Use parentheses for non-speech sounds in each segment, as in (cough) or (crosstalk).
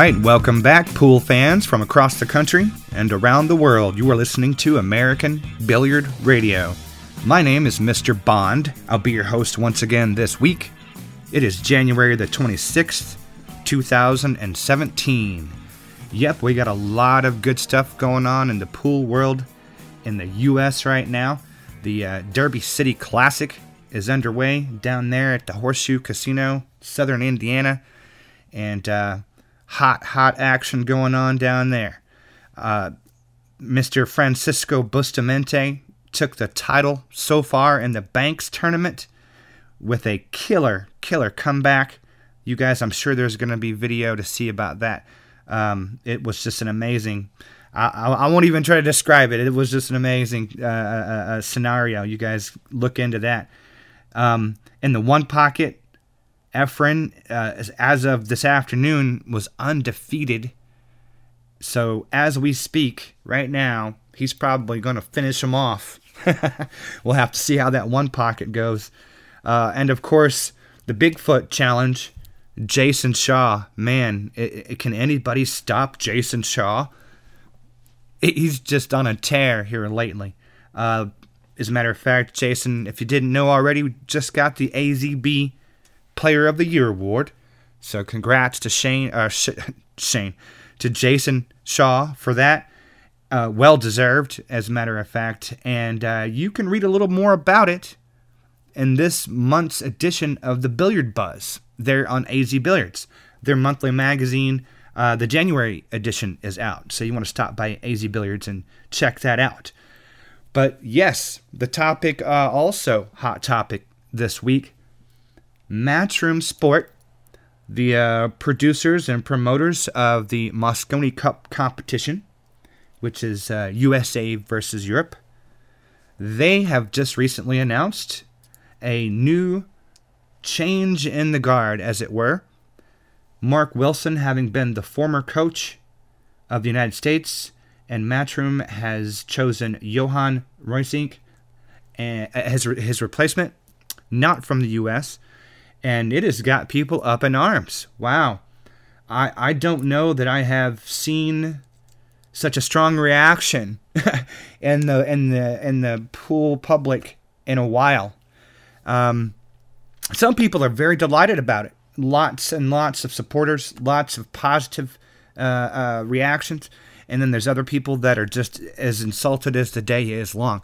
Right, welcome back, pool fans from across the country and around the world. You are listening to American Billiard Radio. My name is Mr. Bond. I'll be your host once again this week. It is January the 26th, 2017. Yep, we got a lot of good stuff going on in the pool world in the U.S. right now. The uh, Derby City Classic is underway down there at the Horseshoe Casino, Southern Indiana. And uh, hot, hot action going on down there. Uh, Mr. Francisco Bustamante took the title so far in the Banks tournament with a killer, killer comeback. You guys, I'm sure there's going to be video to see about that. Um, it was just an amazing. I, I, I, won't even try to describe it. It was just an amazing uh, uh, uh scenario. You guys look into that. Um, in the one pocket, Efren, uh, as of this afternoon, was undefeated. So as we speak right now, he's probably going to finish him off. (laughs) we'll have to see how that one pocket goes. Uh, and of course, the Bigfoot challenge. Jason Shaw, man, it, it, can anybody stop Jason Shaw? It, he's just on a tear here lately. Uh, as a matter of fact, Jason, if you didn't know already, we just got the AZB Player of the Year award. So congrats to Shane, uh, Sh- (laughs) Shane, to Jason Shaw for that. Uh, well deserved, as a matter of fact. And uh, you can read a little more about it in this month's edition of the Billiard Buzz. They're on AZ Billiards. Their monthly magazine, uh, the January edition, is out. So you want to stop by AZ Billiards and check that out. But yes, the topic, uh, also hot topic this week Matchroom Sport, the uh, producers and promoters of the Mosconi Cup competition, which is uh, USA versus Europe, they have just recently announced a new change in the guard, as it were. Mark Wilson, having been the former coach of the United States, and Matchroom has chosen Johan Ruijsink as his replacement, not from the U.S and it has got people up in arms. Wow. I, I don't know that I have seen such a strong reaction (laughs) in the in the in the pool public in a while. Um, some people are very delighted about it. Lots and lots of supporters, lots of positive uh, uh, reactions, and then there's other people that are just as insulted as the day is long.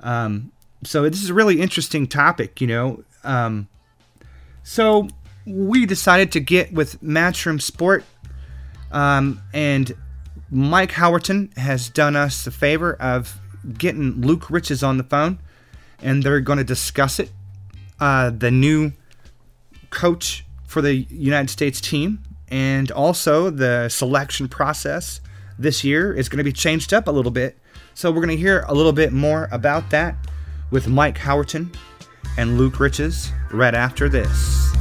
Um, so this is a really interesting topic, you know. Um, so we decided to get with Matchroom Sport, um, and Mike Howerton has done us the favor of getting Luke Riches on the phone, and they're going to discuss it. Uh, the new coach for the United States team, and also the selection process this year is going to be changed up a little bit. So we're going to hear a little bit more about that with Mike Howerton and Luke Riches right after this.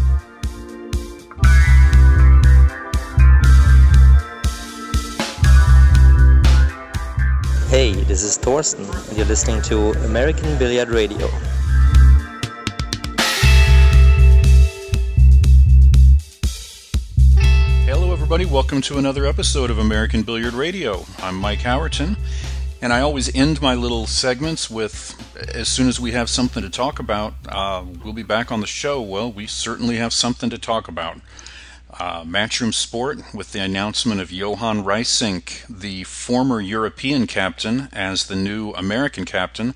Hey, this is Thorsten, and you're listening to American Billiard Radio. Hello, everybody. Welcome to another episode of American Billiard Radio. I'm Mike Howerton, and I always end my little segments with as soon as we have something to talk about, uh, we'll be back on the show. Well, we certainly have something to talk about. Uh, Matchroom Sport with the announcement of Johan Ruijsink, the former European captain, as the new American captain.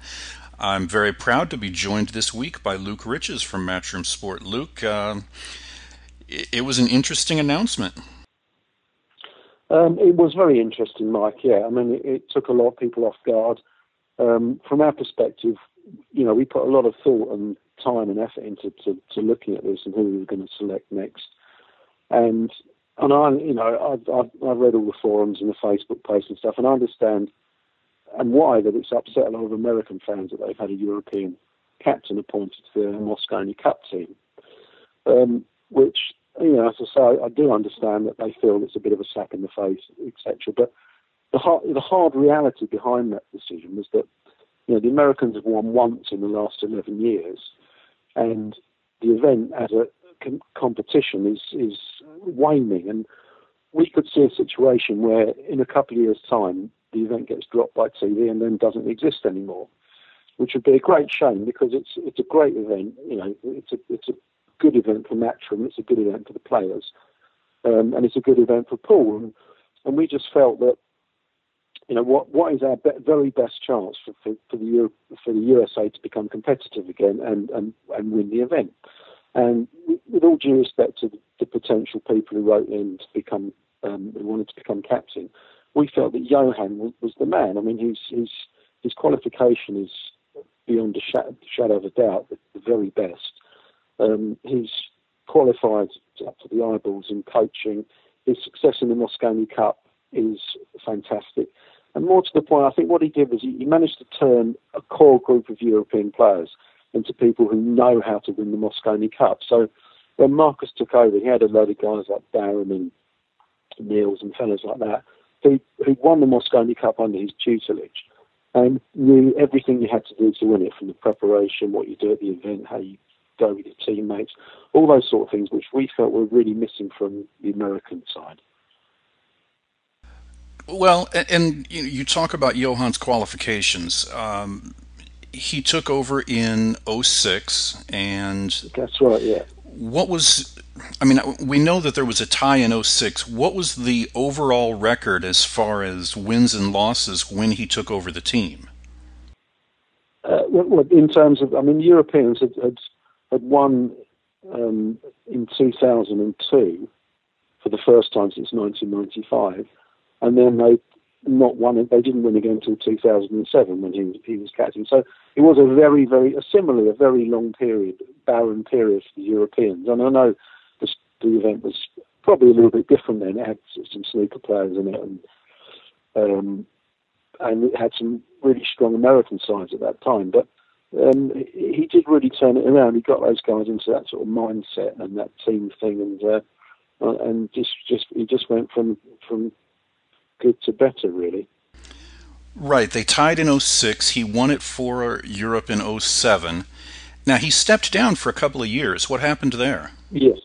I'm very proud to be joined this week by Luke Riches from Matchroom Sport. Luke, uh, it, it was an interesting announcement. Um, it was very interesting, Mike. Yeah, I mean, it, it took a lot of people off guard. Um, from our perspective, you know, we put a lot of thought and time and effort into to, to looking at this and who we were going to select next. And and I, you know, I've, I've, read all the forums and the Facebook posts and stuff, and I understand and why that it's upset a lot of American fans that they've had a European captain appointed to the Mosconi Cup team. Um, which you know, as I say, I do understand that they feel it's a bit of a slap in the face, etc. But the hard, the hard reality behind that decision was that you know the Americans have won once in the last 11 years, and the event as a com- competition is is waning. And we could see a situation where in a couple of years' time the event gets dropped by TV and then doesn't exist anymore, which would be a great shame because it's it's a great event. You know, it's a it's a good event for Matchroom, it's a good event for the players, um, and it's a good event for pool. And, and we just felt that you know what what is our be- very best chance for, for, for the Euro- for the USA to become competitive again and and, and win the event. And with all due respect to the potential people who wrote in to become um, who wanted to become captain, we felt that Johan was, was the man. I mean, his his his qualification is beyond a shadow, of a doubt the, the very best. Um, he's qualified up to the eyeballs in coaching. His success in the Mosconi Cup is fantastic. And more to the point, I think what he did was he, he managed to turn a core group of European players into people who know how to win the Mosconi Cup. So when Marcus took over, he had a load of guys like Darren and Niels and fellas like that who, who won the Mosconi Cup under his tutelage and knew everything you had to do to win it from the preparation, what you do at the event, how you go with your teammates, all those sort of things which we felt were really missing from the American side. Well, and, you talk about Johan's qualifications. Um, he took over in 06 and That's right, yeah. What was I mean, we know that there was a tie in 06. What was the overall record as far as wins and losses when he took over the team? Uh, well, in terms of, I mean, Europeans had, had, had won um, in 2002 for the first time since 1995, and then they not won. They didn't win again until 2007 when he he was captain. So it was a very, very, a similarly a very long period, barren period for the Europeans. And I know the, the event was probably a little bit different then. It had some snooker players in it, and um, and it had some really strong American sides at that time. But um, he did really turn it around. He got those guys into that sort of mindset and that team thing, and uh, and just just he just went from from good to better, really. Right. They tied in 06. He won it for Europe in 07. Now, he stepped down for a couple of years. What happened there? Yes.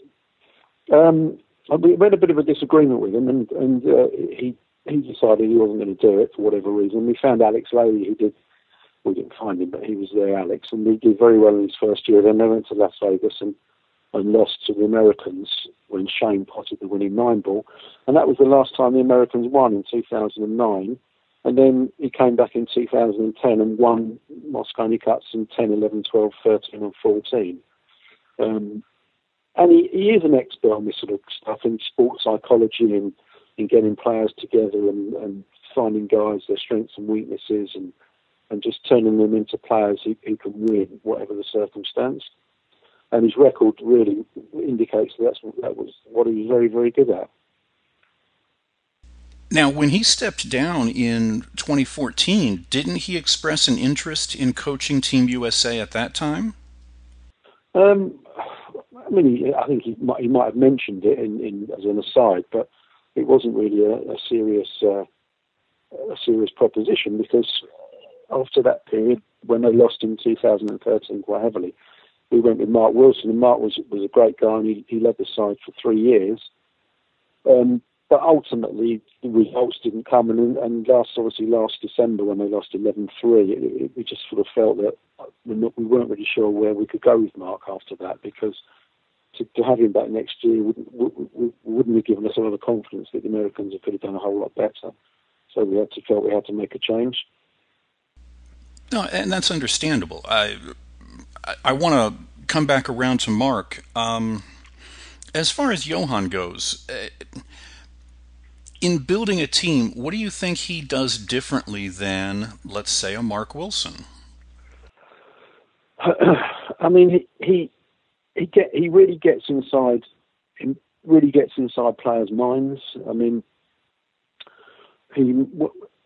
Um, we had a bit of a disagreement with him, and, and uh, he he decided he wasn't going to do it for whatever reason. We found Alex Lowry, who did, we didn't find him, but he was there, Alex, and he did very well in his first year. Then they went to Las Vegas and, and lost to the Americans when Shane potted the winning nine ball. And that was the last time the Americans won in 2009. And then he came back in 2010 and won Mosconi Cups in 10, 11, 12, 13, and 14. Um, and he, he is an expert on this sort of stuff in sports psychology and in getting players together and, and finding guys their strengths and weaknesses and and just turning them into players who, who can win whatever the circumstance. And his record really indicates that that was what he was very very good at. Now, when he stepped down in 2014, didn't he express an interest in coaching Team USA at that time? Um, I mean, he, I think he might, he might have mentioned it in, in, as an aside, but it wasn't really a, a serious uh, a serious proposition because after that period, when they lost in 2013 quite heavily, we went with Mark Wilson, and Mark was was a great guy, and he, he led the side for three years. Um, but ultimately, the results didn't come, and, and last obviously last December when they lost 11-3, it, we just sort of felt that we weren't really sure where we could go with Mark after that because to, to have him back next year wouldn't, wouldn't have given us a lot of confidence that the Americans could have done a whole lot better. So we had to felt we had to make a change. No, and that's understandable. I I, want to come back around to Mark. Um, as far as Johan goes, uh, in building a team, what do you think he does differently than, let's say, a Mark Wilson? (clears throat) I mean, he he he get he really gets inside he really gets inside players' minds. I mean, he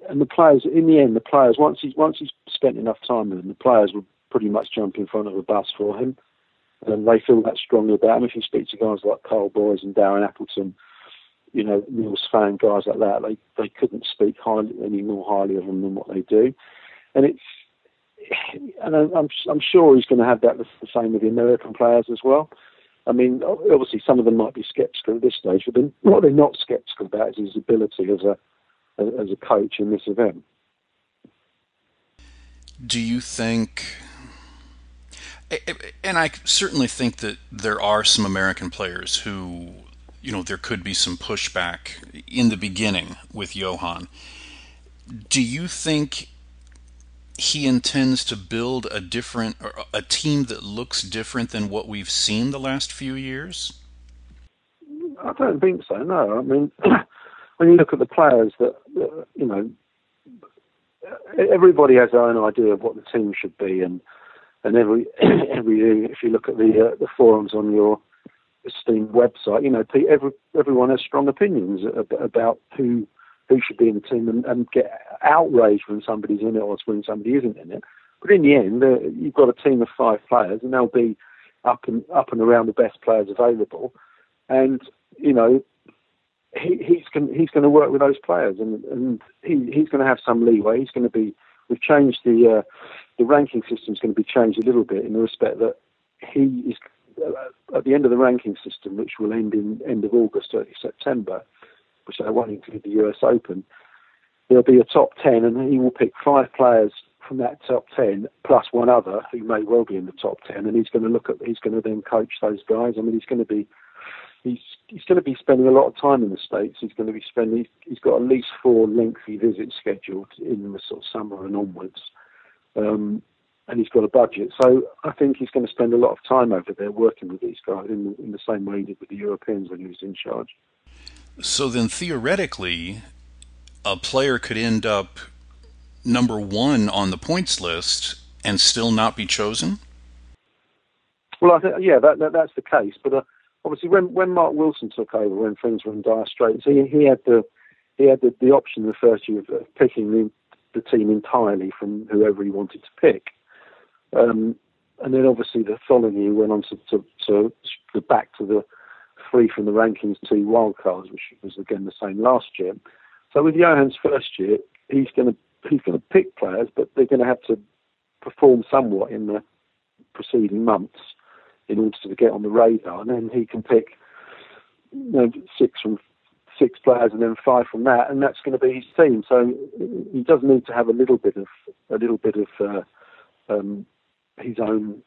and the players in the end, the players once he's once he's spent enough time with them, the players will pretty much jump in front of a bus for him, and they feel that strongly about him. If you speak to guys like Karl Boyes and Darren Appleton, you know Niels Feijen, guys like that, they they couldn't speak highly any more highly of him than what they do, and it's and I'm I'm sure he's going to have that the same with the American players as well. I mean, obviously some of them might be sceptical at this stage, but what they're not sceptical about is his ability as a as a coach in this event. Do you think? And I certainly think that there are some American players who, you know, there could be some pushback in the beginning with Johan. Do you think he intends to build a different a team that looks different than what we've seen the last few years? I don't think so. No, I mean, (clears throat) when you look at the players that you know, everybody has their own idea of what the team should be, and and every (clears throat) every if you look at the uh, the forums on your esteemed website, you know, every, everyone has strong opinions about who who should be in the team and, and get outraged when somebody's in it or when somebody isn't in it. But in the end, uh, you've got a team of five players, and they'll be up and up and around the best players available. And you know, he, he's going he's going to work with those players, and and he, he's going to have some leeway. He's going to be. We've changed the uh, the ranking system is going to be changed a little bit in the respect that he is uh, at the end of the ranking system, which will end in end of August, early September which they won't include the US Open, there'll be a top 10 and he will pick five players from that top 10 plus one other who may well be in the top 10 and he's going to look at he's going to then coach those guys i mean he's going to be he's he's going to be spending a lot of time in the states he's going to be spending he's, got at least four lengthy visits scheduled in the sort of summer and onwards um, and he's got a budget so i think he's going to spend a lot of time over there working with these guys in, in the same way he did with the europeans when he was in charge so then theoretically, a player could end up number one on the points list and still not be chosen? Well, I think, yeah, that, that, that's the case. But uh, obviously, when, when Mark Wilson took over, when things were in dire straits, he, he had the he had the, the option the first year of picking the, the team entirely from whoever he wanted to pick. Um, and then obviously the following year went on to, to, to, to back to the three from the rankings, two wildcards, which was again the same last year. So with Johan's first year, he's going to he's going to pick players, but they're going to have to perform somewhat in the preceding months in order to get on the radar, and then he can pick you know, six from six players and then five from that, and that's going to be his team. So he does need to have a little bit of a little bit of uh, um, his own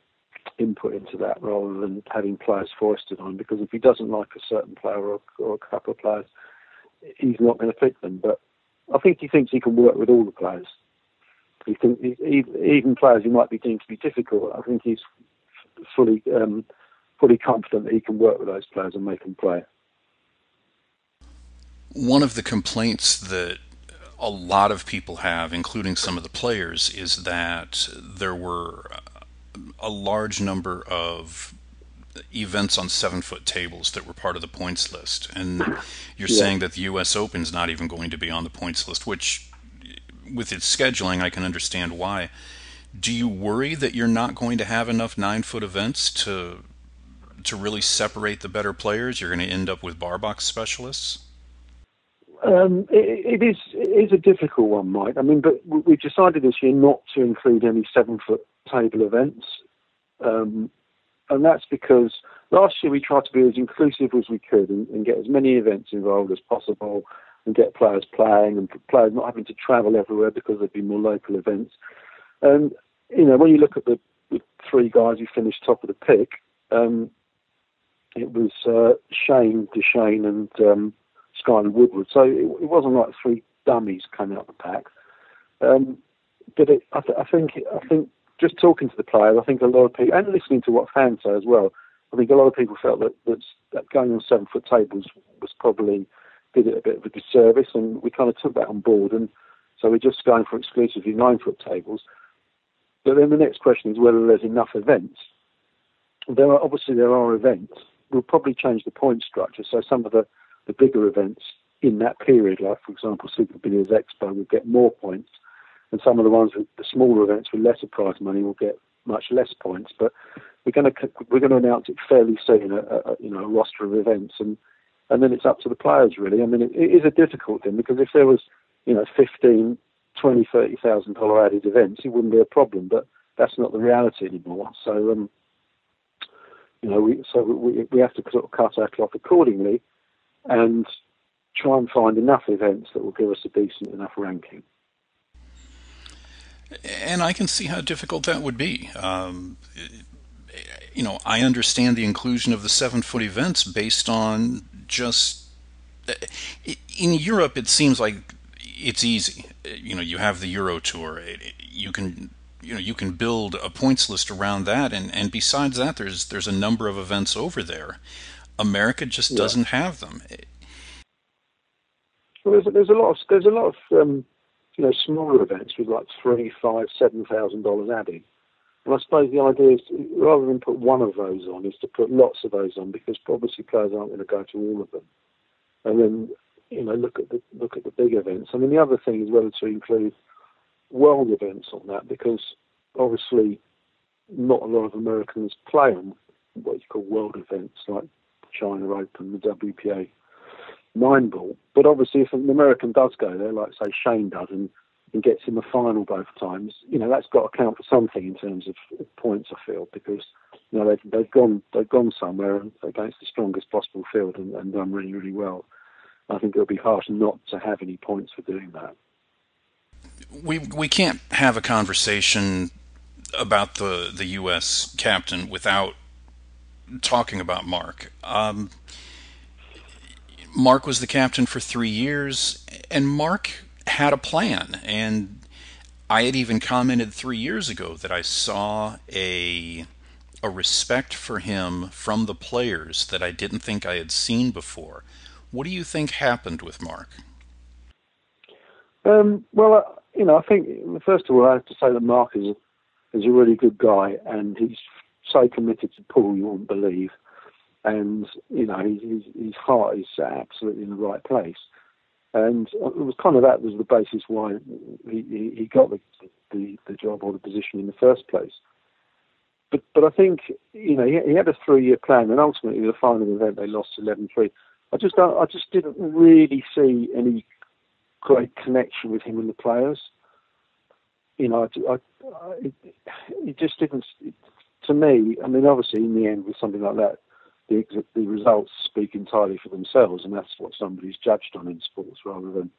input into that rather than having players foisted on. Because if he doesn't like a certain player or, or a couple of players, he's not going to pick them. But I think he thinks he can work with all the players. He think even players who might be deemed to be difficult. I think he's fully um, fully confident that he can work with those players and make them play. One of the complaints that a lot of people have, including some of the players, is that there were a large number of events on seven foot tables that were part of the points list. And (laughs) you're yeah. saying that the U.S. Open's not even going to be on the points list, which, with its scheduling, I can understand why. Do you worry that you're not going to have enough nine foot events to to really separate the better players? You're going to end up with bar box specialists. Um, it, it is it is a difficult one, Mike. I mean, but we've decided this year not to include any seven foot table events. Um, and that's because last year we tried to be as inclusive as we could and, and, get as many events involved as possible and get players playing and players not having to travel everywhere because there'd be more local events. And, you know, when you look at the, the three guys who finished top of the pick, um, it was uh, Shane, Dechaine and um, Skyler Woodward. So it, it, wasn't like three dummies coming up the pack. Um, but it, I, th- I, think I think just talking to the players, I think a lot of people, and listening to what fans say as well, I think a lot of people felt that, that, that going on seven foot tables was probably did it a bit of a disservice, and we kind of took that on board, and so we're just going for exclusively nine foot tables. But then the next question is whether there's enough events. There are obviously there are events. We'll probably change the point structure, so some of the, the bigger events in that period, like for example Super Billiards Expo, will get more points and some of the ones with the smaller events with lesser prize money will get much less points. But we're going to we're going to announce it fairly soon, a, a, you know, a roster of events, and and then it's up to the players really. I mean, it, it is a difficult thing because if there was, you know, fifteen, twenty, thirty thousand dollar added events, it wouldn't be a problem. But that's not the reality anymore. So um, you know, we, so we, we have to sort of cut our cloth accordingly and try and find enough events that will give us a decent enough ranking. And I can see how difficult that would be. Um, you know, I understand the inclusion of the seven foot events based on just in Europe. It seems like it's easy. You know, you have the Euro Tour. You can you know you can build a points list around that, and and besides that, there's there's a number of events over there. America just yeah. doesn't have them. Well, there's, there's a lot of there's a lot of um, you know smaller events with like three, five, seven thousand dollars adding. And I suppose the idea is to, rather than put one of those on, is to put lots of those on because obviously players aren't going to go to all of them. And then you know look at the look at the big events. I mean the other thing is whether to include world events on that because obviously not a lot of Americans play on what you call world events like China Open, the WPA nine ball. But obviously, if an American does go there, like say Shane does, and, and gets in the final both times, you know that's got to count for something in terms of points. I feel because you know they've they've gone they've gone somewhere against the strongest possible field and, and done really really well. I think it would be harsh not to have any points for doing that we we can't have a conversation about the the U.S. captain without talking about Mark. Um, Mark was the captain for three years, and Mark had a plan. And I had even commented three years ago that I saw a a respect for him from the players that I didn't think I had seen before. What do you think happened with Mark? Um, well, you know, I think first of all, I have to say that Mark is is a really good guy, and he's so committed to pool you wouldn't believe, and you know, his his heart is absolutely in the right place, and it was kind of that was the basis why he he got the the, the job or the position in the first place. But but I think you know he, he had a three year plan, and ultimately the final event they lost 11-3. I just I just didn't really see any great connection with him and the players. You know, I, I, it, it just didn't. It, to me, I mean, obviously, in the end, with something like that, the the results speak entirely for themselves, and that's what somebody's judged on in sports rather than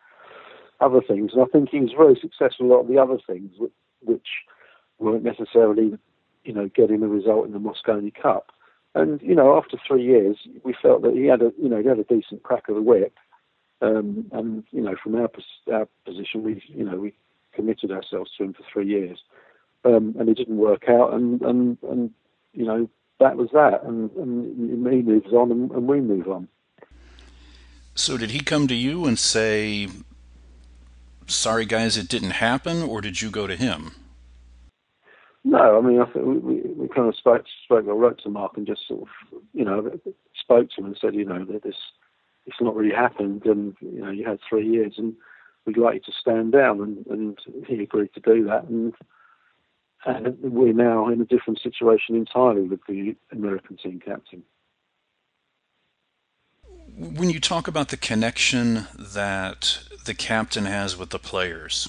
other things. And I think he was very successful a lot of the other things, which, which weren't necessarily, you know, getting the result in the Mosconi Cup. And you know, after three years, we felt that he had a, you know, he had a decent crack of the whip. Um, and you know, from our, our position, we you know we committed ourselves to him for three years, um, and it didn't work out, and and and you know that was that, and, and he moves on, and, and we move on. So, did he come to you and say, "Sorry, guys, it didn't happen," or did you go to him? No, I mean, I think we, we, we kind of spoke, spoke or wrote to Mark and just sort of, you know, spoke to him and said, you know, that this it's not really happened, and you know you had three years, and we'd like you to stand down, and, and he agreed to do that, and and we're now in a different situation entirely with the American team captain. When you talk about the connection that the captain has with the players,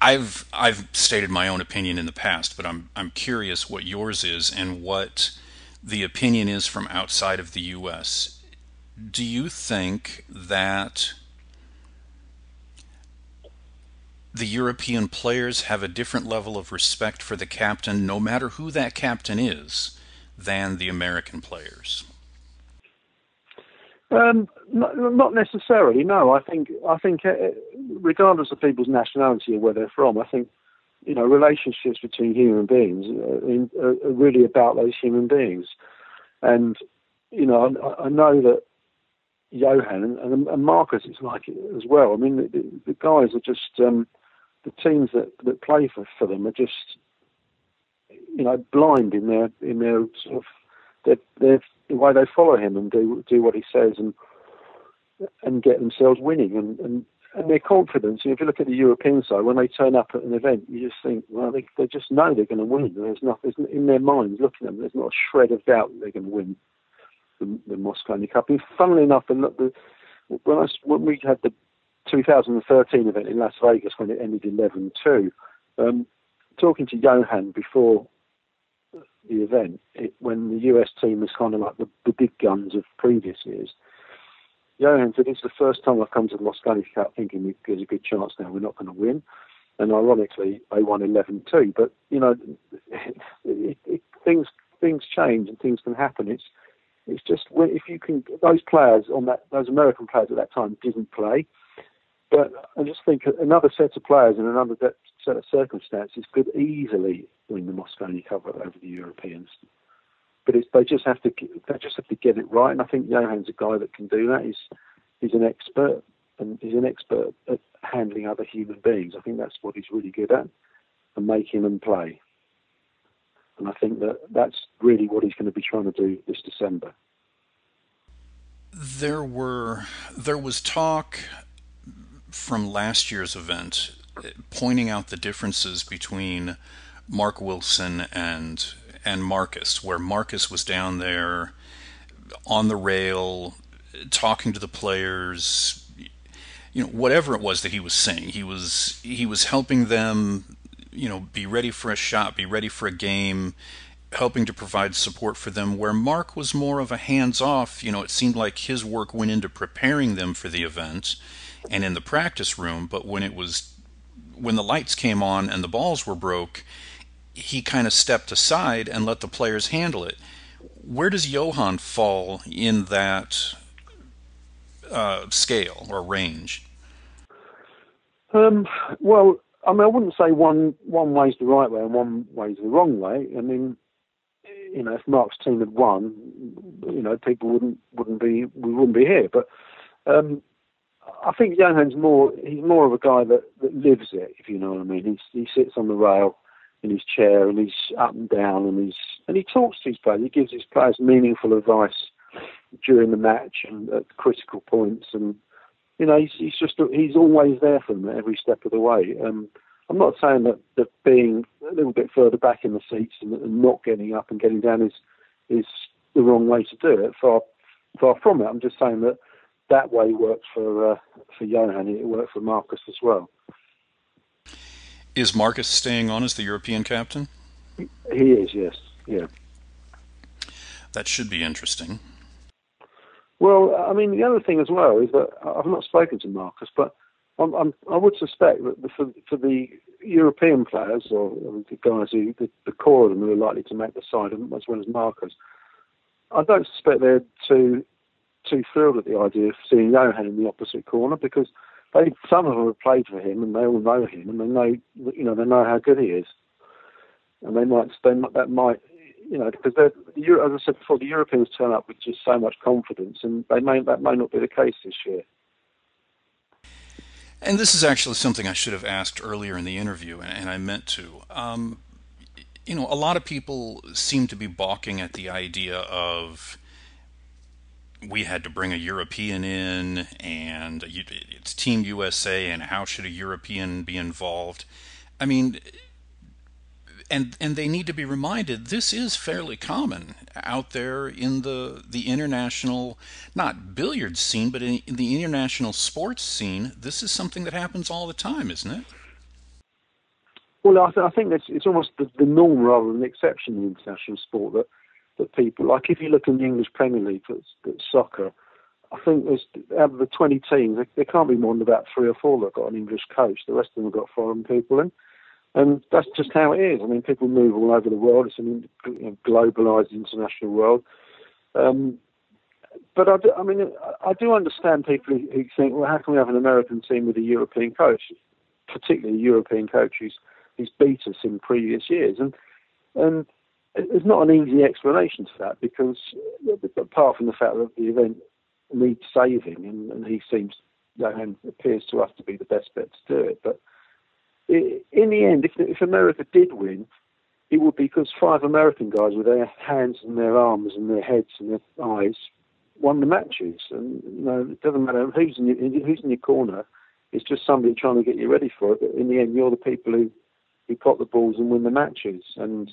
I've I've stated my own opinion in the past, but I'm I'm curious what yours is and what the opinion is from outside of the U.S. Do you think that the European players have a different level of respect for the captain, no matter who that captain is, than the American players? Um, not, not, necessarily. No, I think I think uh, regardless of people's nationality or where they're from, I think you know, relationships between human beings uh, are, are really about those human beings. And, you know, I, I know that Johan and, and, Marcus is like it as well. I mean, the, the, the guys are just, um, the teams that, that play for, for them are just, you know, blind in their, in their sort of, their, their, the way they follow him and do, do what he says and, and get themselves winning. And, and and their confidence. If you look at the European side, when they turn up at an event, you just think, well, they, they just know they're going to win. There's nothing in their minds looking at them. There's not a shred of doubt that they're going to win the, the Mosconi Cup. And funnily enough, the, when, I, when we had the 2013 event in Las Vegas when it ended 11-2, um, talking to Johan before the event, it, when the US team was kind of like the, the big guns of previous years, Johan said, It's the first time I've come to the Mosconi Cup thinking there's a good chance now we're not going to win. And ironically, they won 11 2. But, you know, it, it, things things change and things can happen. It's it's just if you can, those players on that, those American players at that time didn't play. But I just think another set of players in another set of circumstances could easily win the Mosconi Cup over the Europeans. But they just have to they just have to get it right, and I think Johan's a guy that can do that. He's he's an expert, and he's an expert at handling other human beings. I think that's what he's really good at, and making them play. And I think that that's really what he's going to be trying to do this December. There were there was talk from last year's event pointing out the differences between Mark Wilson and and Marcus, where Marcus was down there on the rail talking to the players, you know, whatever it was that he was saying, he was he was helping them, you know, be ready for a shot, be ready for a game, helping to provide support for them. Where Mark was more of a hands-off, you know, it seemed like his work went into preparing them for the event and in the practice room, but when it was when the lights came on and the balls were broke, he kind of stepped aside and let the players handle it. Where does Johan fall in that uh, scale or range? Um, well, I mean, I wouldn't say one one way's the right way and one way's the wrong way. I mean, you know, if Mark's team had won, you know, people wouldn't wouldn't be we wouldn't be here. But um, I think Johan's more he's more of a guy that, that lives it, if you know what I mean. He's, he sits on the rail in his chair and he's up and down and he's and he talks to his players. He gives his players meaningful advice during the match and at critical points. And you know, he's, he's just he's always there for them at every step of the way. Um, I'm not saying that, that being a little bit further back in the seats and, and not getting up and getting down is is the wrong way to do it. Far far from it. I'm just saying that that way worked for uh, for Johan. It worked for Marcus as well. Is Marcus staying on as the European captain? He is, yes. Yeah. That should be interesting. Well, I mean, the other thing as well is that I've not spoken to Marcus, but I'm, I'm, i would suspect that for, for the European players or the guys who the, the core of them who are likely to make the side, as well as Marcus, I don't suspect they're too too thrilled at the idea of seeing Johan in the opposite corner because they some of them have played for him and they all know him and they know you know they know how good he is, and they might they, that might you know because they're as I said before the Europeans turn up with just so much confidence and they may that may not be the case this year. And this is actually something I should have asked earlier in the interview, and, and I meant to. Um, you know, a lot of people seem to be balking at the idea of we had to bring a European in, and it's Team USA, and how should a European be involved? I mean, and and they need to be reminded this is fairly common out there in the the international not billiard scene, but in, in the international sports scene. This is something that happens all the time, isn't it? Well, I, th- I think it's, it's almost the, the norm rather than the exception in international sport that that people like. If you look in the English Premier League that's, that's soccer, I think there's out of the 20 teams, there, can't be more than about three or four that have got an English coach. The rest of them have got foreign people in. And that's just how it is. I mean, people move all over the world. It's an you know, globalized international world. Um, but I, do, I mean, I do understand people who think, well, how can we have an American team with a European coach, particularly a European coach who's, who's beat us in previous years? And and there's not an easy explanation to that because uh, apart from the fact that the event needs saving and, and he seems and appears to us to be the best bet to do it. But in the end, if, if America did win, it would be because five American guys with their hands and their arms and their heads and their eyes won the matches. And you know, it doesn't matter who's in your, who's in your corner. It's just somebody trying to get you ready for it. But in the end, you're the people who who pot the balls and win the matches. And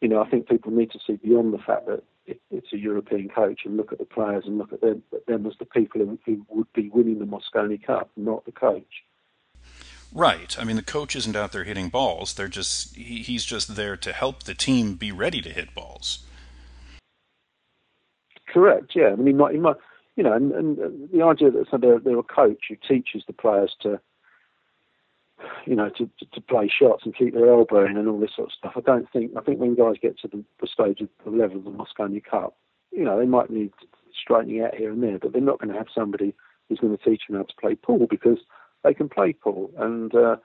you know, I think people need to see beyond the fact that it, it's a European coach and look at the players and look at them, them as the people who, who would be winning the Mosconi Cup, not the coach. Right. I mean, the coach isn't out there hitting balls. They're just he, he's just there to help the team be ready to hit balls. Correct. Yeah. I mean, he might, he might you know, and, and the idea that so they're, they're a coach who teaches the players to, you know, to, to, to play shots and keep their elbow in and all this sort of stuff. I don't think. I think when guys get to the, the stage of the level of the Mosconi Cup, you know, they might need straightening out here and there, but they're not going to have somebody who's going to teach them how to play pool because they can play pool, and uh,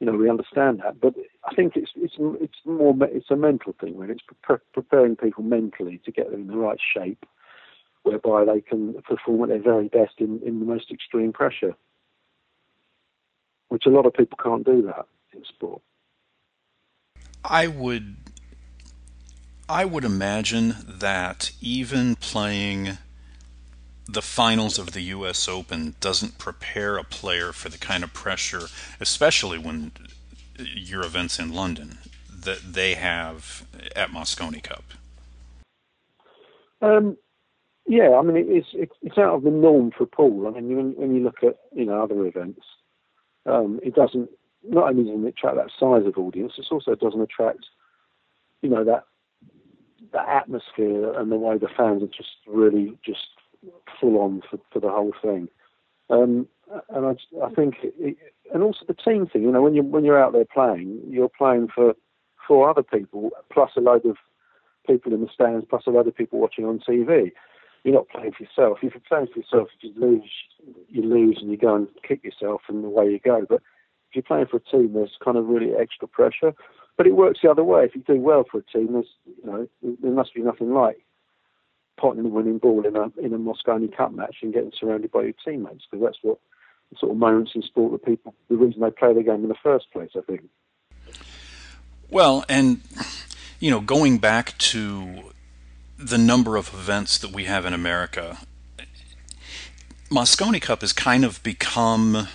you know we understand that. But I think it's it's it's more it's a mental thing, really. It's pre- preparing people mentally to get them in the right shape, whereby they can perform at their very best in, in the most extreme pressure, which a lot of people can't do that in sport. I would I would imagine that even playing the finals of the U.S. Open doesn't prepare a player for the kind of pressure, especially when your events in London, that they have at Mosconi Cup. Um, yeah, I mean it's it's out of the norm for Paul. I mean when when you look at you know other events, um, it doesn't not only doesn't attract that size of audience, it also doesn't attract you know that that atmosphere and the way the fans are just really just full on for, for the whole thing. Um, and I, I think, it, and also the team thing. You know, when you when you're out there playing, you're playing for for other people, plus a load of people in the stands, plus a load of people watching on TV. You're not playing for yourself. If you're playing for yourself, if you lose, you lose, and you go and kick yourself, and away you go. But if you're playing for a team, there's kind of really extra pressure. But it works the other way. If you do well for a team, there's you know there must be nothing like potting the winning ball in a in a Mosconi Cup match and getting surrounded by your teammates because that's what sort of moments in sport that people the reason they play the game in the first place. I think. Well, and you know, going back to the number of events that we have in America, Mosconi Cup has kind of become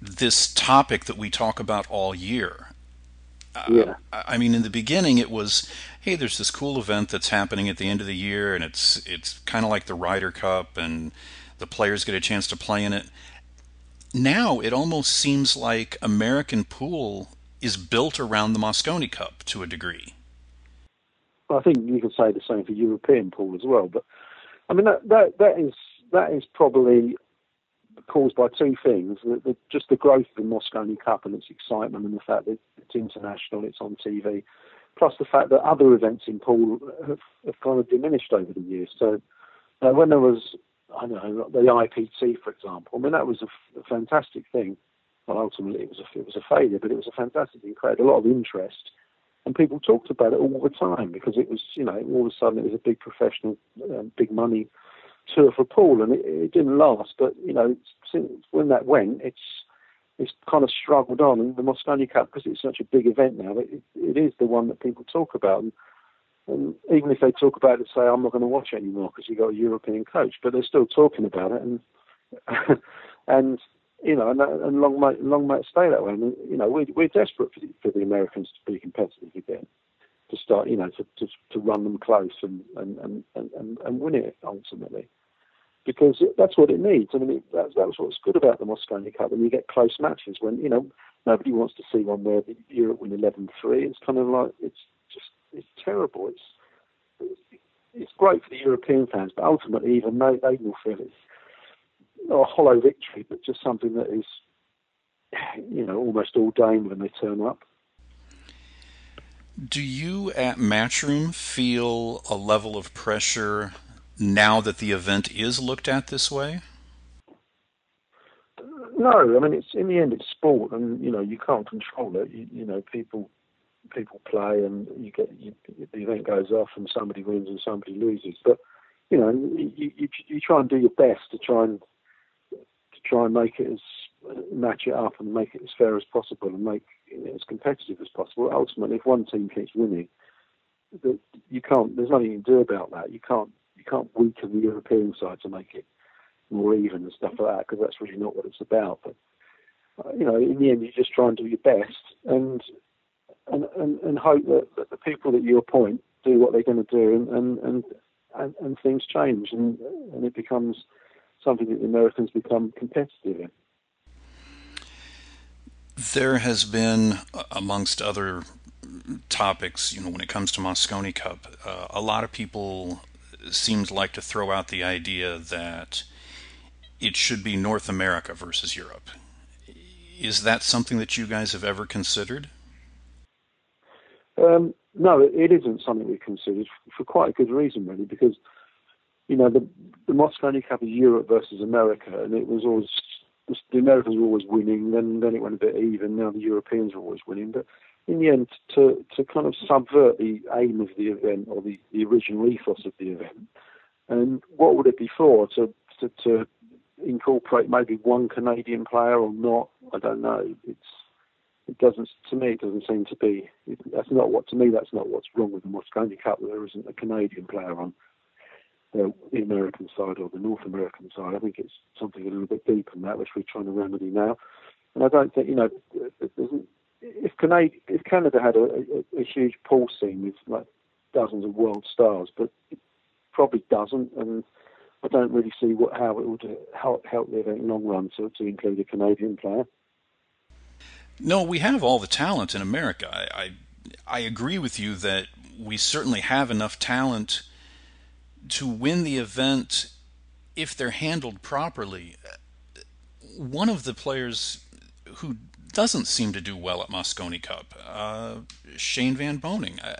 this topic that we talk about all year. Yeah. Uh, I mean, in the beginning, it was, hey, there's this cool event that's happening at the end of the year, and it's it's kind of like the Ryder Cup, and the players get a chance to play in it. Now it almost seems like American pool is built around the Mosconi Cup to a degree. I think you can say the same for European pool as well, but I mean that that, that is that is probably caused by two things: the, the, just the growth of the Mosconi Cup and its excitement, and the fact that it's international, it's on TV, plus the fact that other events in pool have, have kind of diminished over the years. So uh, when there was, I don't know, the IPT, for example, I mean that was a, a fantastic thing. Well, ultimately it was a it was a failure, but it was a fantastic thing. It created a lot of interest, and people talked about it all the time because it was, you know, all of a sudden it was a big professional, uh, big money tour for Paul, and it, it didn't last. But you know, since when that went, it's it's kind of struggled on. And the Mosconi Cup, because it's such a big event now, it, it is the one that people talk about. And, and even if they talk about it, say, I'm not going to watch it anymore because you've got a European coach, but they're still talking about it. And (laughs) and you know, and, and long might long might stay that way. And you know, we, we're desperate for the, for the Americans to be competitive again, to start, you know, to to, to run them close and and, and, and and win it ultimately because that's what it needs. I mean, it, that's, that's what's good about the Mosconi Cup when you get close matches. When you know nobody wants to see one where Europe win 11-3. It's kind of like it's just it's terrible. It's it's great for the European fans, but ultimately, even they they will feel it's a hollow victory, but just something that is you know almost ordained when they turn up. Do you at Matchroom feel a level of pressure now that the event is looked at this way? No, I mean it's in the end it's sport, and you know you can't control it. You, you know people people play, and you get you, the event goes off, and somebody wins and somebody loses. But you know you, you you try and do your best to try and try and make it as match it up and make it as fair as possible and make it as competitive as possible. Ultimately, if one team keeps winning, you can't. There's nothing you can do about that. You can't you can't weaken the European side to make it more even and stuff like that because that's really not what it's about. But uh, you know, in the end, you just try and do your best and and and, and hope that, that the people that you appoint do what they're going to do and and and, and, and things change and and it becomes something that the Americans become competitive in. There has been, amongst other topics, you know, when it comes to Mosconi Cup, uh, a lot of people seem to like to throw out the idea that it should be North America versus Europe. Is that something that you guys have ever considered? Um, no, it isn't something we considered for quite a good reason, really, because you know the the Mosconi Cup is Europe versus America, and it was always the Americans were always winning. Then then it went a bit even. Now the Europeans are always winning, but in the end, to to kind of subvert the aim of the event or the, the original ethos of the event, and what would it be for? To to, to incorporate maybe one Canadian player or not? I don't know. It's it doesn't to me it doesn't seem to be that's not what to me that's not what's wrong with the Mosconi Cup there isn't a Canadian player on the, American side or the North American side I think it's something a little bit deeper than that which we're trying to remedy now and I don't think you know if Canada if Canada had a, a, a huge pool scene with like dozens of world stars but it probably doesn't and I don't really see what how it would help help the long run to, to include a Canadian player. No, we have all the talent in America. I, I, I agree with you that we certainly have enough talent to win the event if they're handled properly. One of the players who doesn't seem to do well at Mosconi Cup, uh, Shane Van Boening. I,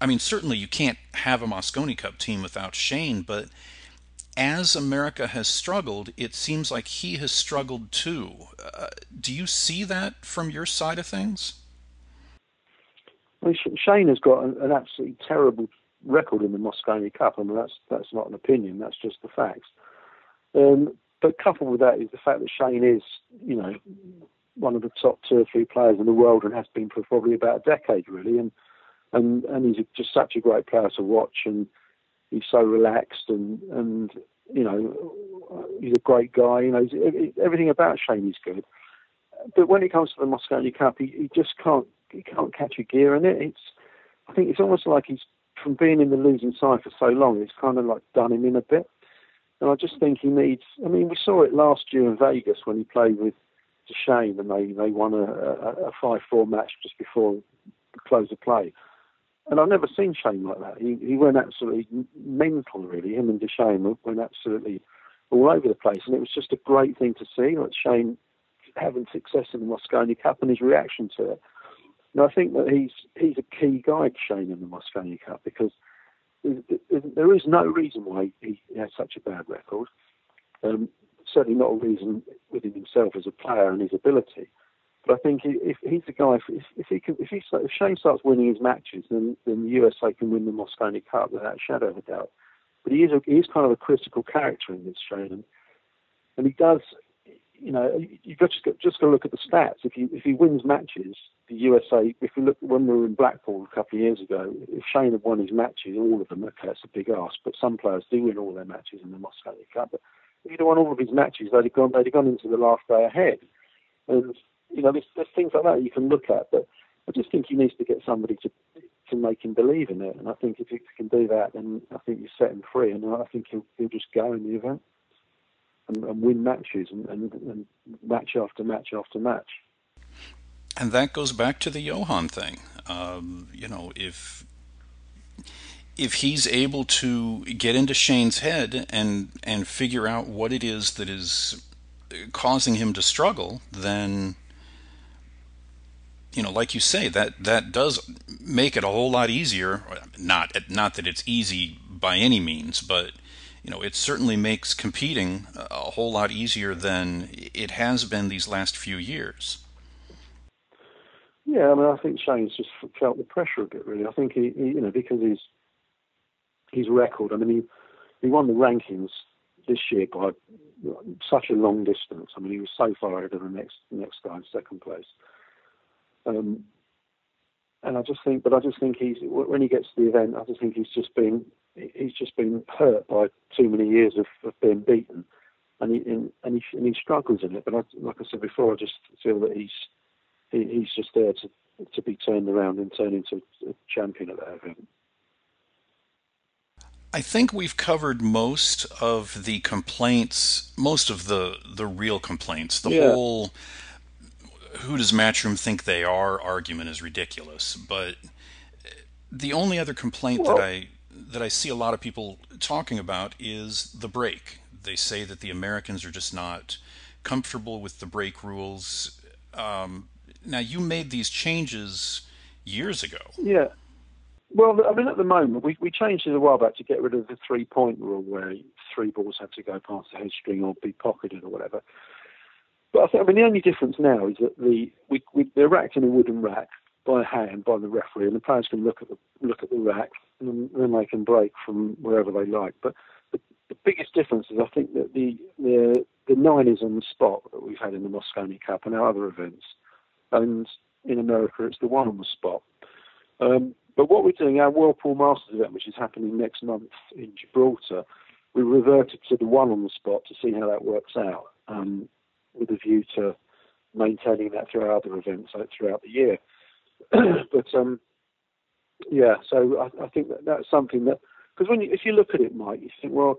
I mean, certainly you can't have a Mosconi Cup team without Shane, but as America has struggled, it seems like he has struggled too. Uh, do you see that from your side of things? Shane has got an, absolutely terrible record in the Mosconi Cup. I mean, that's that's not an opinion. That's just the facts. Um, but coupled with that is the fact that Shane is, you know, one of the top two or three players in the world and has been for probably about a decade, really. And and and he's just such a great player to watch and he's so relaxed and and you know he's a great guy. You know everything about Shane is good. But when it comes to the Mosconi Cup, he, he just can't he can't catch a gear in it. It's I think it's almost like he's from being in the losing side for so long. It's kind of like done him in a bit. And I just think he needs. I mean, we saw it last year in Vegas when he played with Shane and they they won a, a, a five four match just before the close of play. And I've never seen Shane like that. He he went absolutely mental, really. Him and Dechaine went absolutely all over the place, and it was just a great thing to see. Like Shane having success in the Mosconi Cup and his reaction to it. And I think that he's he's a key guy, Shane, in the Mosconi Cup because there is no reason why he has such a bad record. Um, certainly not a reason within himself as a player and his ability. But I think if he's the guy, if, if he can, if he if Shane starts winning his matches, then then the USA can win the Mosconi Cup without a shadow of a doubt. But he is a, he is kind of a critical character in this Shane, and, and he does. You know, you've got just got, just got to look at the stats. If he if he wins matches, the USA. If you look when we were in Blackpool a couple of years ago, if Shane had won his matches, all of them, okay, that's a big ask. But some players do win all their matches in the Mosconi Cup. But if he'd won all of his matches, they'd have gone they'd have gone into the last day ahead. And you know, there's, there's things like that you can look at, but I just think he needs to get somebody to to make him believe in it. And I think if he can do that, then I think you set him free, and I think he'll he'll just go in the event and, and win matches and, and, and match after match after match. And that goes back to the Johan thing. Um, you know, if if he's able to get into Shane's head and and figure out what it is that is causing him to struggle, then you know, like you say, that that does make it a whole lot easier. Not not that it's easy by any means, but you know, it certainly makes competing a whole lot easier than it has been these last few years. Yeah, I mean, I think Shane's just felt the pressure a bit, really. I think he, he you know, because his his record. I mean, he he won the rankings this year by such a long distance. I mean, he was so far ahead of the next next guy in second place. Um, and I just think, but I just think he's when he gets to the event, I just think he's just been he's just been hurt by too many years of, of being beaten, and he and, and he and he struggles in it. But I, like I said before, I just feel that he's he, he's just there to to be turned around and turned into a champion at that event. I think we've covered most of the complaints, most of the the real complaints, the yeah. whole who does Matchroom think they are argument is ridiculous. But the only other complaint well, that I that I see a lot of people talking about is the break. They say that the Americans are just not comfortable with the break rules. Um, now, you made these changes years ago. Yeah. Well, I mean, at the moment, we, we changed it a while back to get rid of the three point rule where three balls had to go past the head string or be pocketed or whatever. But I think, I mean, the only difference now is that the we, we they're in a wooden rack by hand by the referee, and the players can look at the look at the rack, and then they can break from wherever they like. But the, the biggest difference is I think that the the the nine is on the spot that we've had in the Mosconi Cup and our other events, and in America it's the one on the spot. Um, but what we're doing, our World Pool Masters event, which is happening next month in Gibraltar, we reverted to the one on the spot to see how that works out, um, with a view to maintaining that through our other events throughout the year. (clears throat) but um, yeah, so I, I, think that that's something that because when you, if you look at it, Mike, you think, well,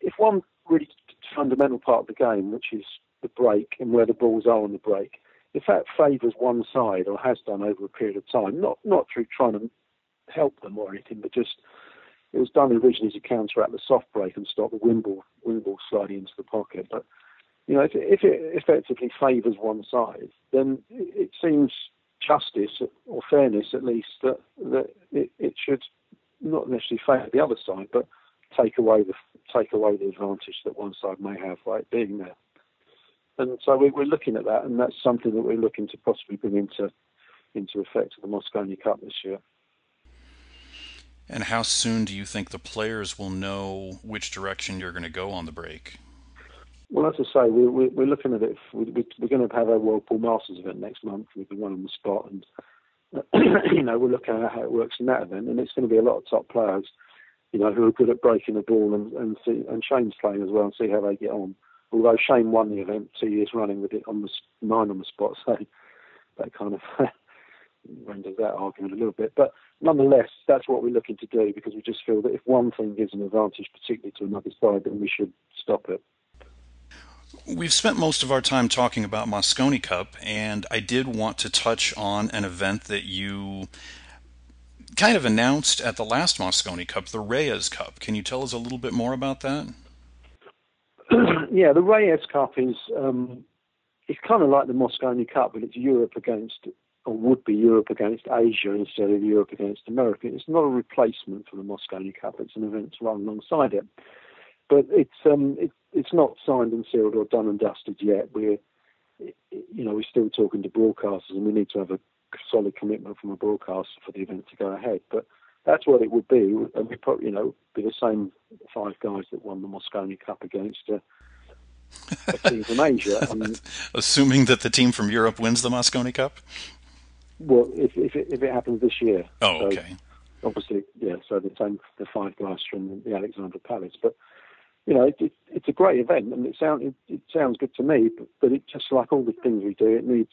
if one really fundamental part of the game, which is the break and where the balls are on the break, if that favours one side or has done over a period of time, not not through trying to help them or anything, but just it was done originally to counteract the soft break and stop the wimble wimble sliding into the pocket. But you know, if if it effectively favours one side, then it seems justice or fairness at least that, that it, it should not necessarily favour the other side, but take away the take away the advantage that one side may have by it being there. And so we, are looking at that, and that's something that we're looking to possibly bring into into effect at the Mosconi Cup this year. And how soon do you think the players will know which direction you're going to go on the break? Well, as I say, we're, we're looking at it. We're, going to have our World Pool Masters event next month with the one on the spot, and (clears throat) you know we're looking at how it works in that event, and it's going to be a lot of top players, you know, who are good at breaking the ball, and and, see, and Shane's playing as well, and see how they get on. Although Shane won the event two years running with it on the nine on the spot, (laughs) so that kind of (laughs) renders that argument a little bit. But nonetheless, that's what we're looking to do because we just feel that if one thing gives an advantage, particularly to another side, then we should stop it. We've spent most of our time talking about Mosconi Cup, and I did want to touch on an event that you kind of announced at the last Mosconi Cup, the Reyes Cup. Can you tell us a little bit more about that? (clears throat) yeah, the Reyes Cup is um, it's kind of like the Mosconi Cup, but it's Europe against, or would be Europe against Asia instead of Europe against America. It's not a replacement for the Mosconi Cup. It's an event run alongside it, but it's um, it, it's not signed and sealed or done and dusted yet. We're you know we're still talking to broadcasters, and we need to have a solid commitment from a broadcaster for the event to go ahead. But that's what it would be, and we probably you know be the same five guys that won the Mosconi Cup against. Uh, a team from Asia. (laughs) And, Assuming that the team from Europe wins the Mosconi Cup. Well, if if it, if it happens this year. Oh, so okay. Obviously, yeah. So the same, the five guys from the Alexandra Palace, but you know, it, it, it's a great event, and it sounds it, it, sounds good to me. But, but it just like all the things we do, it needs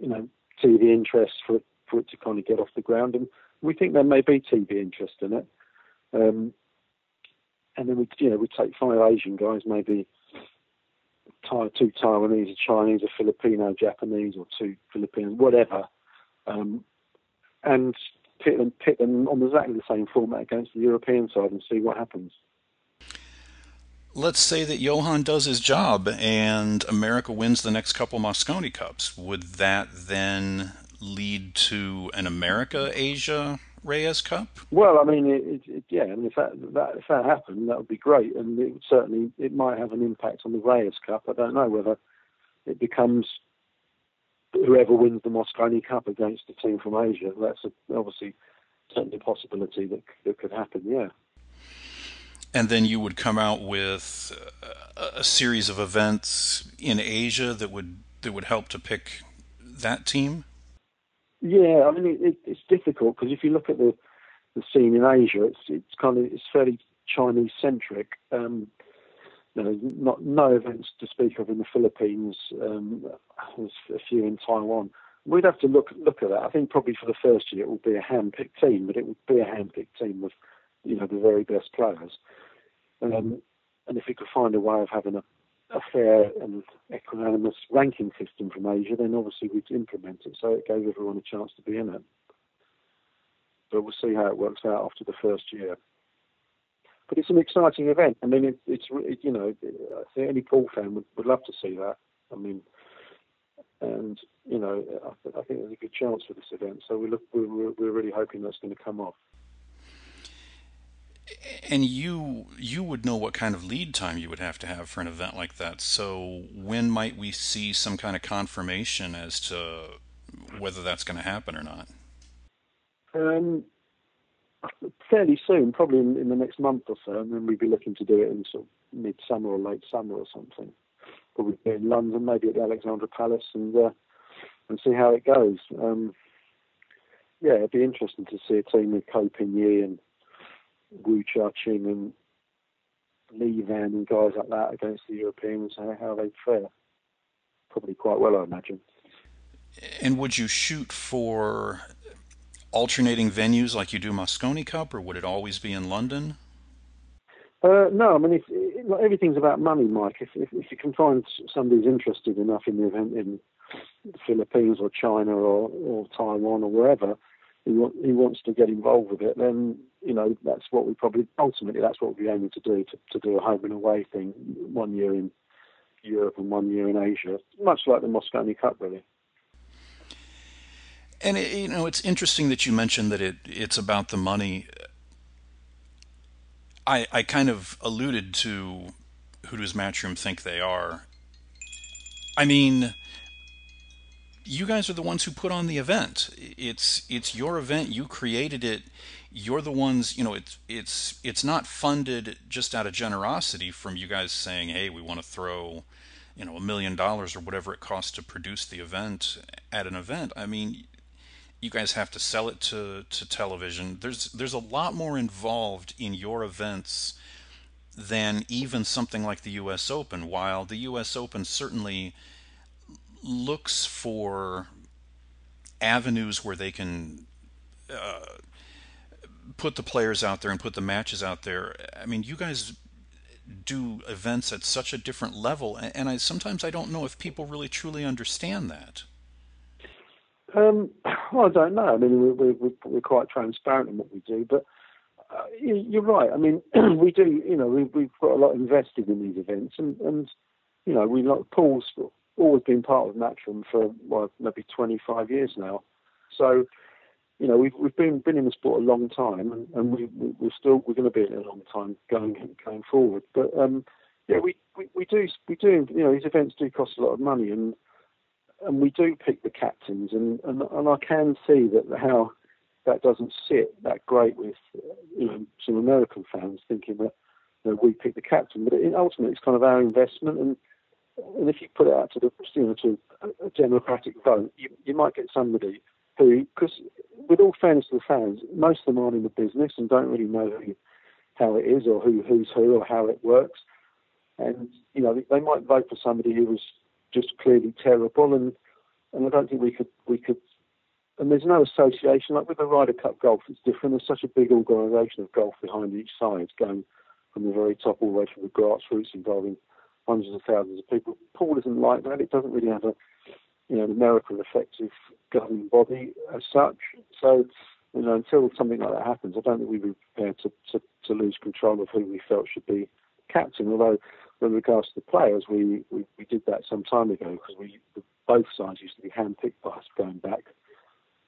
you know TV interest for it, for it to kind of get off the ground, and we think there may be TV interest in it. Um, and then we, you know, we take five Asian guys, maybe two Taiwanese, a Chinese, a Filipino, Japanese, or two Filipinos, whatever, um, and pit them, pit them on exactly the same format against the European side and see what happens let's say that Johan does his job and America wins the next couple Mosconi Cups. Would that then lead to an America Asia Reyes Cup? Well, I mean, it, it, yeah, and if that, that if that happened, that would be great, and it would certainly it might have an impact on the Reyes Cup. I don't know whether it becomes whoever wins the Mosconi Cup against a team from Asia. That's a, obviously certainly a possibility that that could happen. Yeah and then you would come out with a, a series of events in Asia that would that would help to pick that team. Yeah, I mean it, it's difficult because if you look at the the scene in Asia, it's it's kind of it's fairly Chinese centric. Um, you know, not no events to speak of in the Philippines. Um, there's a few in Taiwan. We'd have to look look at that. I think probably for the first year it would be a hand-picked team, but it would be a hand-picked team with you know the very best players. Um, and if we could find a way of having a, a fair and equanimous ranking system from Asia, then obviously we'd implement it. So it gave everyone a chance to be in it. But we'll see how it works out after the first year. But it's an exciting event. I mean, it, it's it, you know, I think any pool fan would, would love to see that. I mean, and you know, I, I think there's a good chance for this event. So we look, we're, we're really hoping that's going to come off. And you you would know what kind of lead time you would have to have for an event like that. So when might we see some kind of confirmation as to whether that's going to happen or not? Um, fairly soon, probably in, in, the next month or so, and then we'd be looking to do it in sort of mid-summer or late summer or something. Probably in London, maybe at the Alexandra Palace, and uh, and see how it goes. Um, yeah, it'd be interesting to see a team with Ko Ping-yi and Wu Chia-ching and Li Van and guys like that against the Europeans, how, how they'd fare. Probably quite well, I imagine. And would you shoot for alternating venues like you do Mosconi Cup, or would it always be in London? Uh, no, I mean, if, everything's about money, Mike. If, if, if you can find somebody who's interested enough in the event in the Philippines or China or, or Taiwan or wherever, he, want, he wants to get involved with it, then you know that's what we probably ultimately that's what we're aiming to do to, to do a home and away thing, one year in Europe and one year in Asia, much like the Mosconi Cup, really. And it, you know, it's interesting that you mentioned that it it's about the money. I I kind of alluded to who does Matchroom think they are. I mean, you guys are the ones who put on the event. It's it's your event. You created it. You're the ones. You know, it's it's it's not funded just out of generosity from you guys saying, "Hey, we want to throw." you know a million dollars or whatever it costs to produce the event at an event i mean you guys have to sell it to, to television. There's there's a lot more involved in your events than even something like the U.S. Open. While the U.S. Open certainly looks for avenues where they can uh, put the players out there and put the matches out there. I mean, you guys do events at such a different level, and I sometimes I don't know if people really truly understand that. Um, well, I don't know. I mean, we, we, we're quite transparent in what we do, but uh, you're right. I mean, (clears throat) we do. You know, we, we've got a lot invested in these events, and, and you know, we like pool's always been part of Matchroom for well, maybe 25 years now. So, you know, we've we've been been in the sport a long time, and, and we, we are still we're going to be in a long time going going forward. But um, yeah, we, we we do we do. You know, these events do cost a lot of money, and and we do pick the captains, and, and, and I can see that how that doesn't sit that great with you know some American fans thinking that you know, we pick the captain, but it, ultimately it's kind of our investment, and and if you put it out to the you know to a democratic vote, you, you might get somebody who, because with all fairness to the fans, most of them aren't in the business and don't really know who, how it is or who who's who or how it works, and you know they might vote for somebody who was just clearly terrible, and and I don't think we could we could. And there's no association like with the Ryder Cup golf. It's different. There's such a big organisation of golf behind each side, going from the very top all the way from the grassroots, involving hundreds of thousands of people. Pool isn't like that. It doesn't really have a you know, an American effective governing body as such. So, you know, until something like that happens, I don't think we'd be prepared to, to, to lose control of who we felt should be captain. Although with regards to the players, we, we, we did that some time ago because we both sides used to be handpicked by us going back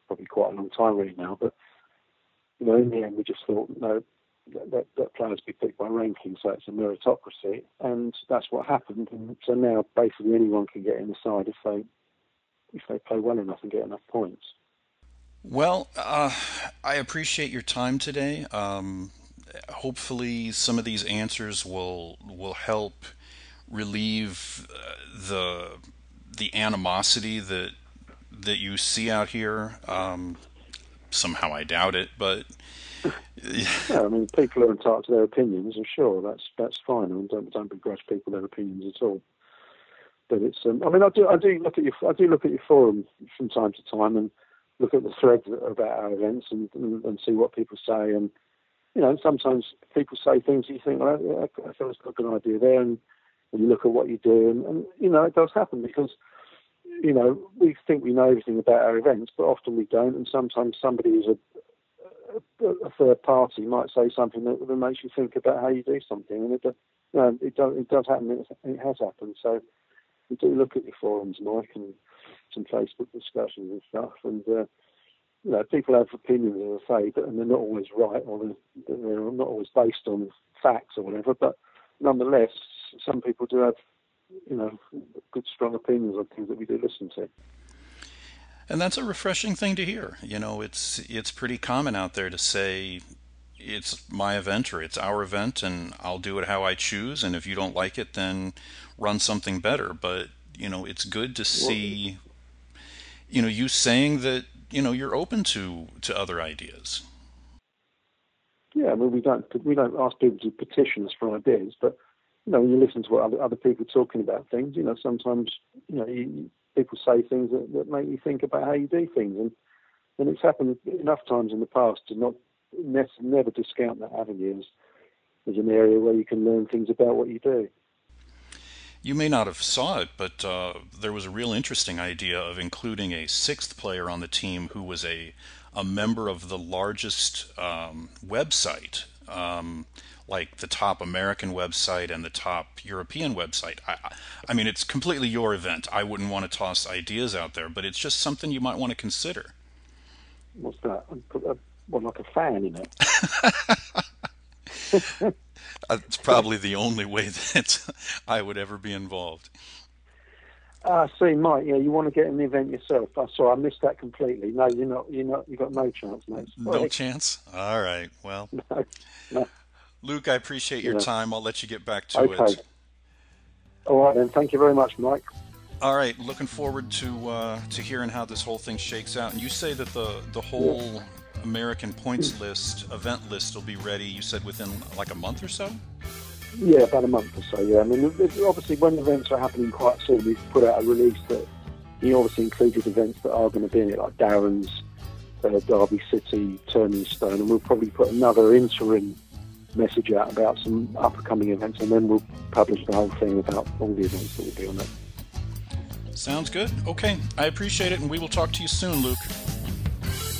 probably quite a long time really now. But you know, in the end, we just thought no, that, that players be picked by ranking, so it's a meritocracy, and that's what happened. And so now basically anyone can get in the side if they if they play well enough and get enough points. Well, uh, I appreciate your time today. Um, hopefully some of these answers will will help relieve uh, the the animosity that that you see out here. Um, somehow I doubt it, but yeah, I mean, people are entitled to their opinions, and sure, that's that's fine. I mean, don't don't begrudge people their opinions at all. But it's, um, I mean, I do I do look at your I do look at your forum from time to time and look at the threads about our events and, and, and see what people say and you know, sometimes people say things you think, well, I, I feel it's got a good idea there, and and you look at what you do, and, and you know it does happen because you know we think we know everything about our events, but often we don't, and sometimes somebody who's a, a, a third party might say something that, that makes you think about how you do something, and it, you know, it does it does happen. It, it has happened. So we do look at your forums, Mike, and some Facebook discussions and stuff, and. Uh, you know, people have opinions, as I say, but and they're not always right, or they're, they're not always based on facts or whatever. But nonetheless, some people do have, you know, good strong opinions on things that we do listen to. And that's a refreshing thing to hear. You know, it's it's pretty common out there to say it's my event or it's our event and I'll do it how I choose and if you don't like it then run something better. But, you know, it's good to see you know, you saying that, you know, you're open to to other ideas. Yeah, I mean, we don't we don't ask people to petition us for ideas, but you know, when you listen to what other, other people talking about things, you know, sometimes you know you, people say things that, that make you think about how you do things, and and it's happened enough times in the past to not never discount that avenue as, as an area where you can learn things about what you do. You may not have saw it, but uh, there was a real interesting idea of including a sixth player on the team who was a a member of the largest um, website, um, like the top American website and the top European website. I, I mean, it's completely your event. I wouldn't want to toss ideas out there, but it's just something you might want to consider. What's that? Well, like a fan in it. it's probably the only way that I would ever be involved. Ah, uh, see, Mike. Yeah, you want to get in the event yourself. I saw. I missed that completely. No, you're not. You're not. You got no chance, mate. No chance. All right. Well, (laughs) no, no. Luke, I appreciate your yeah. time. I'll let you get back to okay. it. All right then. Thank you very much, Mike. All right. Looking forward to uh, to hearing how this whole thing shakes out. And you say that the the whole yeah. American points list, event list, will be ready. You said within like a month or so. Yeah, about a month or so. Yeah, I mean, obviously, when events are happening quite soon, we've put out a release that he obviously included events that are going to be in it, like Darren's, uh, Derby City, Turning Stone, and we'll probably put another interim message out about some upcoming events, and then we'll publish the whole thing about all the events that will be on it. Sounds good. Okay, I appreciate it, and we will talk to you soon, Luke.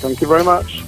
Thank you very much.